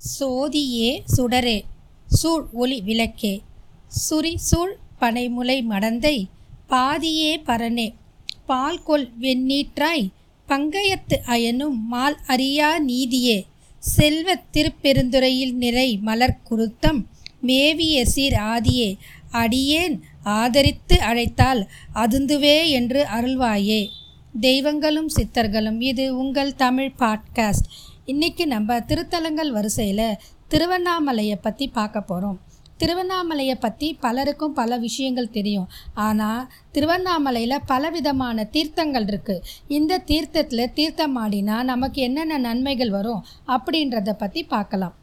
சோதியே சுடரே சூழ் ஒளி விளக்கே. சுரி சூழ் பனைமுலை மடந்தை பாதியே பரனே பால் கொள் வெண்ணீற்றாய் பங்கயத்து அயனும் மால் அறியா நீதியே. செல்வத் திருப்பெருந்துறையில் நிறை மலர் குருத்தம் மேவிய சீர் ஆதியே. அடியேன் ஆதரித்து அழைத்தால் அதுந்துவே என்று அருள்வாயே. தெய்வங்களும் சித்தர்களும் இது உங்கள் தமிழ் பாட்காஸ்ட். இன்றைக்கி நம்ம திருத்தலங்கள் வரிசையில் திருவண்ணாமலையை பற்றி பார்க்க போகிறோம் திருவண்ணாமலையை பற்றி பலருக்கும் பல விஷயங்கள் தெரியும். ஆனால் திருவண்ணாமலையில் பலவிதமான தீர்த்தங்கள் இருக்குது இந்த தீர்த்தத்தில் தீர்த்தம் ஆடினா நமக்கு என்னென்ன நன்மைகள் வரும் அப்படின்றத பற்றி பார்க்கலாம்.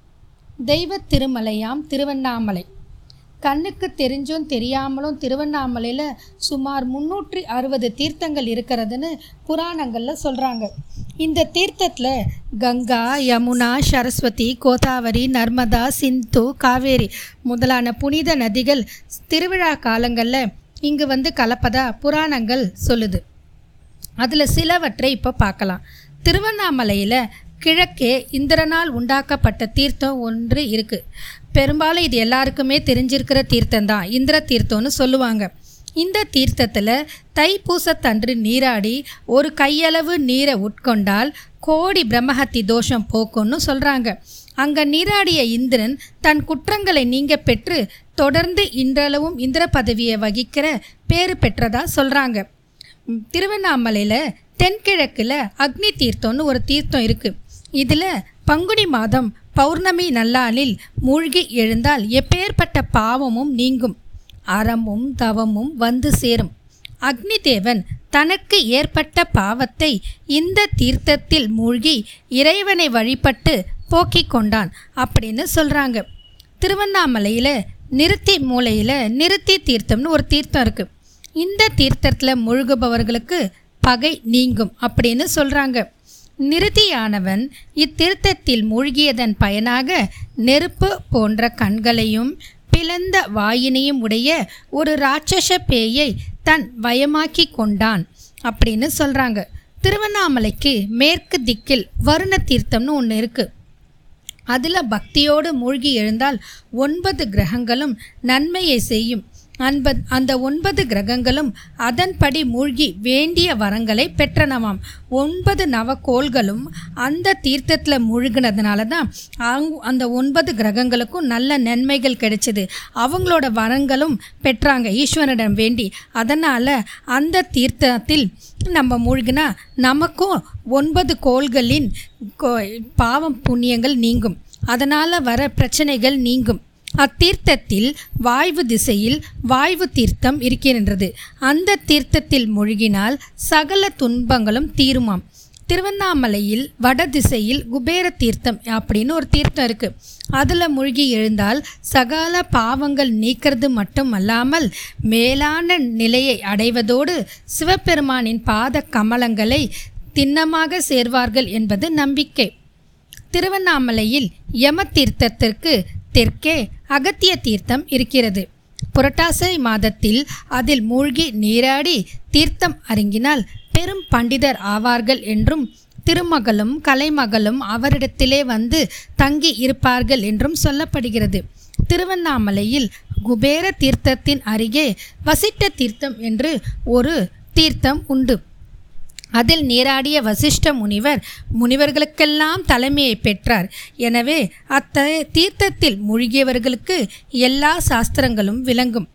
தெய்வ திருமலையாம் திருவண்ணாமலை. கண்ணுக்கு தெரிஞ்சும் தெரியாமலும் திருவண்ணாமலையில் சுமார் முந்நூற்றி அறுபது தீர்த்தங்கள் இருக்கிறதுன்னு புராணங்களில் சொல்கிறாங்க இந்த தீர்த்தத்தில் கங்கா யமுனா சரஸ்வதி கோதாவரி நர்மதா சிந்து காவேரி முதலான புனித நதிகள் திருவிழா காலங்களில் இங்கு வந்து கலப்பதா புராணங்கள் சொல்லுது. அதில் சிலவற்றை இப்போ பார்க்கலாம். திருவண்ணாமலையில் கிழக்கே இந்திரனால் உண்டாக்கப்பட்ட தீர்த்தம் ஒன்று இருக்குது பெரும்பாலும் இது எல்லாருக்குமே தெரிஞ்சிருக்கிற தீர்த்தம் தான் இந்திர தீர்த்தம்னு சொல்லுவாங்க. இந்த தீர்த்தத்தில் தைப்பூசத்தன்று நீராடி ஒரு கையளவு நீரை உட்கொண்டால் கோடி பிரம்மஹத்தி தோஷம் போக்கும்னு சொல்கிறாங்க அங்கே நீராடிய இந்திரன் தன் குற்றங்களை நீங்க பெற்று தொடர்ந்து இன்றளவும் இந்திர பதவியை வகிக்கிற பேறு பெற்றதா சொல்கிறாங்க திருவண்ணாமலையில் தென்கிழக்கில் அக்னி தீர்த்தம்னு ஒரு தீர்த்தம் இருக்குது இதில் பங்குனி மாதம் பௌர்ணமி நல்லாளில் மூழ்கி எழுந்தால் எப்பேற்பட்ட பாவமும் நீங்கும். அறமும் தவமும் வந்து சேரும். அக்னி தேவன் தனக்கு ஏற்பட்ட பாவத்தை இந்த தீர்த்தத்தில் மூழ்கி இறைவனை வழிபட்டு போக்கிக் கொண்டான் அப்படின்னு சொல்கிறாங்க திருவண்ணாமலையில் நிறுத்தி மூலையில் நிறுத்தி தீர்த்தம்னு ஒரு தீர்த்தம் இருக்குது இந்த தீர்த்தத்தில் மூழ்குபவர்களுக்கு பகை நீங்கும் அப்படின்னு சொல்கிறாங்க நிறுதியானவன் இத்திருத்தத்தில் மூழ்கியதன் பயனாக நெருப்பு போன்ற கண்களையும் பிளந்த வாயினையும் உடைய ஒரு ராட்சச பேயை தன் வயமாக்கி கொண்டான் அப்படின்னு சொல்கிறாங்க திருவண்ணாமலைக்கு மேற்கு திக்கில் வருண தீர்த்தம்னு ஒன்று இருக்குது அதில் பக்தியோடு மூழ்கி எழுந்தால் ஒன்பது கிரகங்களும் நன்மையை செய்யும். அன்பத் அந்த ஒன்பது கிரகங்களும் அதன்படி மூழ்கி வேண்டிய வரங்களை பெற்றனவாம். ஒன்பது நவக்கோள்களும் அந்த தீர்த்தத்தில் மூழ்கினதுனால தான் அந்த ஒன்பது கிரகங்களுக்கும் நல்ல நன்மைகள் கிடைச்சிது. அவங்களோட வரங்களும் பெற்றாங்க ஈஸ்வரனிடம் வேண்டி. அதனால் அந்த தீர்த்தத்தில் நம்ம மூழ்கினா நமக்கும் ஒன்பது கோள்களின் பாவம் புண்ணியங்கள் நீங்கும். அதனால் வர பிரச்சனைகள் நீங்கும். அத்தீர்த்தத்தில் வாய்வு திசையில் வாய்வு தீர்த்தம் இருக்கின்றது அந்த தீர்த்தத்தில் மூழ்கினால் சகல துன்பங்களும் தீருமாம். திருவண்ணாமலையில் வட திசையில் குபேர தீர்த்தம் அப்படின்னு ஒரு தீர்த்தம் இருக்குது அதில் மூழ்கி எழுந்தால் சகல பாவங்கள் நீக்கிறது மட்டும் அல்லாமல் மேலான நிலையை அடைவதோடு சிவபெருமானின் பாத கமலங்களை திண்ணமாக சேர்வார்கள் என்பது நம்பிக்கை. திருவண்ணாமலையில் யம தீர்த்தத்திற்கு தெற்கே அகத்திய தீர்த்தம் இருக்கிறது. புரட்டாசி மாதத்தில் அதில் மூழ்கி நீராடி தீர்த்தம் அருங்கினால் பெரும் பண்டிதர் ஆவார்கள் என்றும் திருமகளும் கலைமகளும் அவரிடத்திலே வந்து தங்கி இருப்பார்கள் என்றும் சொல்லப்படுகிறது. திருவண்ணாமலையில் குபேர தீர்த்தத்தின் அருகே வசிட்ட தீர்த்தம் என்று ஒரு தீர்த்தம் உண்டு. அதில் நீராடிய வசிஷ்ட முனிவர் முனிவர்களுக்கெல்லாம் தலைமையை பெற்றார். எனவே அத்த தீர்த்தத்தில் மூழ்கியவர்களுக்கு எல்லா சாஸ்திரங்களும் விளங்கும்.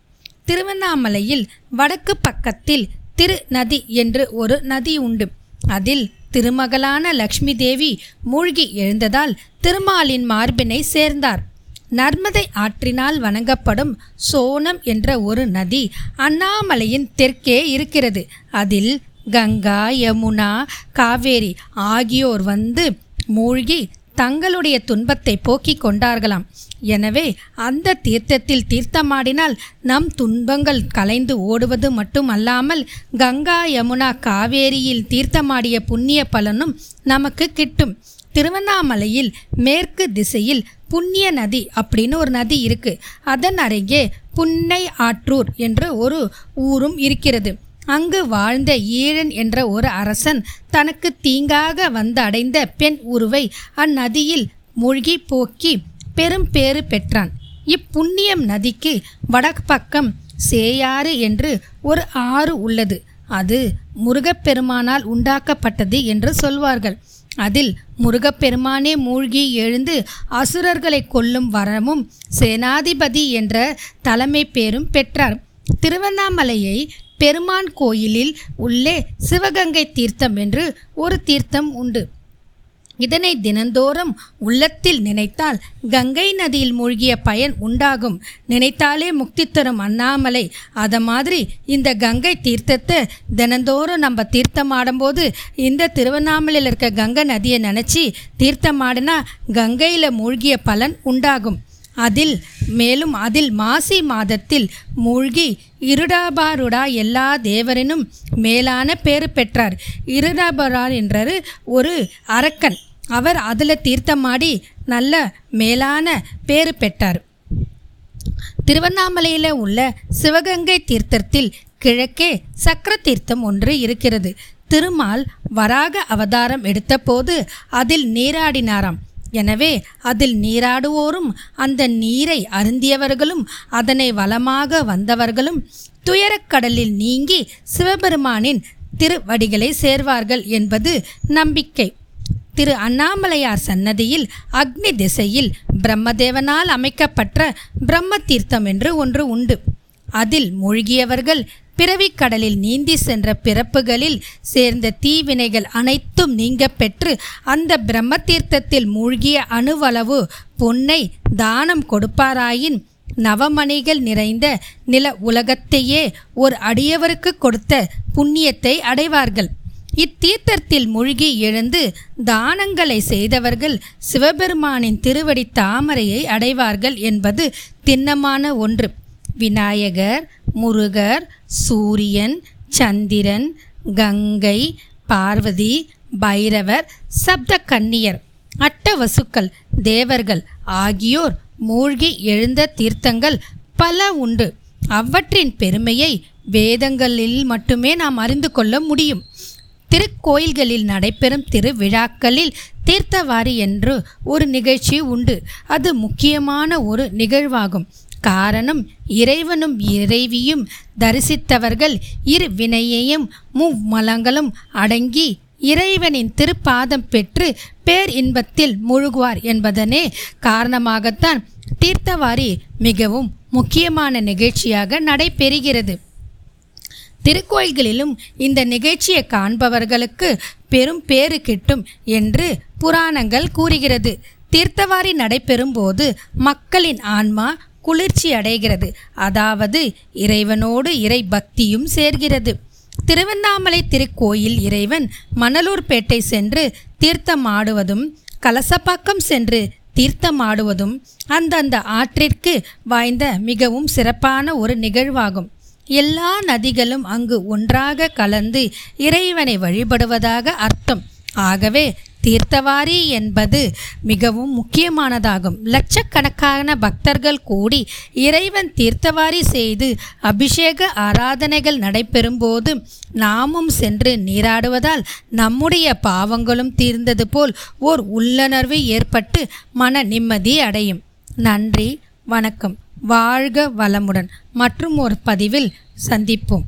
திருவண்ணாமலையில் வடக்கு பக்கத்தில் திரு நதி என்று ஒரு நதி உண்டு. அதில் திருமகளான லக்ஷ்மி தேவி மூழ்கி எழுந்ததால் திருமாலின் மார்பினை சேர்ந்தார். நர்மதை ஆற்றினால் வணங்கப்படும் சோனம் என்ற ஒரு நதி அண்ணாமலையின் தெற்கே இருக்கிறது. அதில் கங்கா யமுனா காவேரி ஆகியோர் வந்து மூழ்கி தங்களுடைய துன்பத்தை போக்கிக் கொண்டார்களாம். எனவே அந்த தீர்த்தத்தில் தீர்த்தமாடினால் நம் துன்பங்கள் கலைந்து ஓடுவது மட்டுமல்லாமல் கங்கா யமுனா காவேரியில் தீர்த்தமாடிய புண்ணிய பலனும் நமக்கு கிட்டும். திருவண்ணாமலையில் மேற்கு திசையில் புண்ணிய நதி அப்படின்னு ஒரு நதி இருக்குது அதன் அருகே புன்னை ஆற்றூர் என்ற ஒரு ஊரும் இருக்கிறது. அங்கு வாழ்ந்த ஈழன் என்ற ஒரு அரசன் தனக்கு தீங்காக வந்து அடைந்த பெண் உருவை அந்நதியில் மூழ்கி போக்கி பெரும் பேறு பெற்றான். இப்புண்ணியம் நதிக்கு வடபக்கம் சேயாறு என்று ஒரு ஆறு உள்ளது. அது முருகப்பெருமானால் உண்டாக்கப்பட்டது என்று சொல்வார்கள். அதில் முருகப்பெருமானே மூழ்கி எழுந்து அசுரர்களை கொல்லும் வரமும் சேனாதிபதி என்ற தலைமை பேரும் பெற்றார். திருவண்ணாமலையை பெருமான் கோயிலில் உள்ளே சிவகங்கை தீர்த்தம் என்று ஒரு தீர்த்தம் உண்டு. இதனை தினந்தோறும் உள்ளத்தில் நினைத்தால் கங்கை நதியில் மூழ்கிய பயன் உண்டாகும். நினைத்தாலே முக்தி தரும் அண்ணாமலை. அத மாதிரி இந்த கங்கை தீர்த்தத்தை தினந்தோறும் நம்ம தீர்த்தம் ஆடும்போது இந்த திருவண்ணாமலையில் இருக்க கங்கை நதியை நினச்சி தீர்த்தம் ஆடினா கங்கையில் மூழ்கிய பலன் உண்டாகும். அதில் மேலும் அதில் மாசி மாதத்தில் மூழ்கி இருடாபாருடா எல்லா தேவரினும் மேலான பேறு பெற்றார். இருடாபரா என்றார் ஒரு அரக்கன். அவர் அதில் தீர்த்தமாடி நல்ல மேலான பேறு பெற்றார். திருவண்ணாமலையில் உள்ள சிவகங்கை தீர்த்தத்தில் கிழக்கே சக்கர தீர்த்தம் ஒன்று இருக்கிறது. திருமால் வராக அவதாரம் எடுத்தபோது அதில் நீராடினாராம். எனவே அதில் நீராடுவோரும் அந்த நீரை அருந்தியவர்களும் அதனை வளமாக வந்தவர்களும் துயரக்கடலில் நீங்கி சிவபெருமானின் திருவடிகளை சேர்வார்கள் என்பது நம்பிக்கை. திரு அண்ணாமலையார் சன்னதியில் அக்னி திசையில் பிரம்மதேவனால் அமைக்கப்பட்ட பிரம்ம தீர்த்தம் என்று ஒன்று உண்டு. அதில் மூழ்கியவர்கள் பிறவிக் கடலில் நீந்தி சென்ற பிறப்புகளில் சேர்ந்த தீவினைகள் அனைத்தும் நீங்க பெற்று அந்த பிரம்ம தீர்த்தத்தில் மூழ்கிய அணுவளவு பொன்னை தானம் கொடுப்பாராயின் நவமணிகள் நிறைந்த நில உலகத்தையே ஒரு அடியவருக்கு கொடுத்த புண்ணியத்தை அடைவார்கள். இத்தீர்த்தத்தில் மூழ்கி எழுந்து தானங்களை செய்தவர்கள் சிவபெருமானின் திருவடி தாமரையை அடைவார்கள் என்பது திண்ணமான ஒன்று. விநாயகர் முருகர் சூரியன் சந்திரன் கங்கை பார்வதி பைரவர் சப்த கன்னியர் அட்டவசுக்கள் தேவர்கள் ஆகியோர் மூழ்கி எழுந்த தீர்த்தங்கள் பல உண்டு. அவற்றின் பெருமையை வேதங்களில் மட்டுமே நாம் அறிந்து கொள்ள முடியும். திருக்கோயில்களில் நடைபெறும் திருவிழாக்களில் தீர்த்தவாரி என்று ஒரு நிகழ்ச்சி உண்டு. அது முக்கியமான ஒரு நிகழ்வாகும். காரணம் இறைவனும் இறைவியும் தரிசித்தவர்கள் இரு வினையையும் மும்மலங்களும் அடங்கி இறைவனின் திருப்பாதம் பெற்று பேர் இன்பத்தில் முழுகுவார் என்பதனே காரணமாகத்தான் தீர்த்தவாரி மிகவும் முக்கியமான நிகழ்ச்சியாக நடைபெறுகிறது. திருக்கோயில்களிலும் இந்த நிகழ்ச்சியை காண்பவர்களுக்கு பெரும் பேறு கிட்டும் என்று புராணங்கள் கூறுகிறது. தீர்த்தவாரி நடைபெறும் போது மக்களின் ஆன்மா குளிர்ச்சி அடைகிறது. அதாவது இறைவனோடு இறை பக்தியும் சேர்கிறது. திருவண்ணாமலை திருக்கோயில் இறைவன் மணலூர்பேட்டை சென்று தீர்த்தம் ஆடுவதும் கலசப்பாக்கம் சென்று தீர்த்தம் ஆடுவதும் அந்தந்த ஆற்றிற்கு வாய்ந்த மிகவும் சிறப்பான ஒரு நிகழ்வாகும். எல்லா நதிகளும் அங்கு ஒன்றாக கலந்து இறைவனை வழிபடுவதாக அர்த்தம். ஆகவே தீர்த்தவாரி என்பது மிகவும் முக்கியமானதாகும். லட்சக்கணக்கான பக்தர்கள் கூடி இறைவன் தீர்த்தவாரி செய்து அபிஷேக ஆராதனைகள் நடைபெறும்போது நாமும் சென்று நீராடுவதால் நம்முடைய பாவங்களும் தீர்ந்தது போல் ஓர் உள்ளுணர்வு ஏற்பட்டு மன நிம்மதி அடையும். நன்றி வணக்கம். வாழ்க வளமுடன். மற்றும் ஒரு பதிவில் சந்திப்போம்.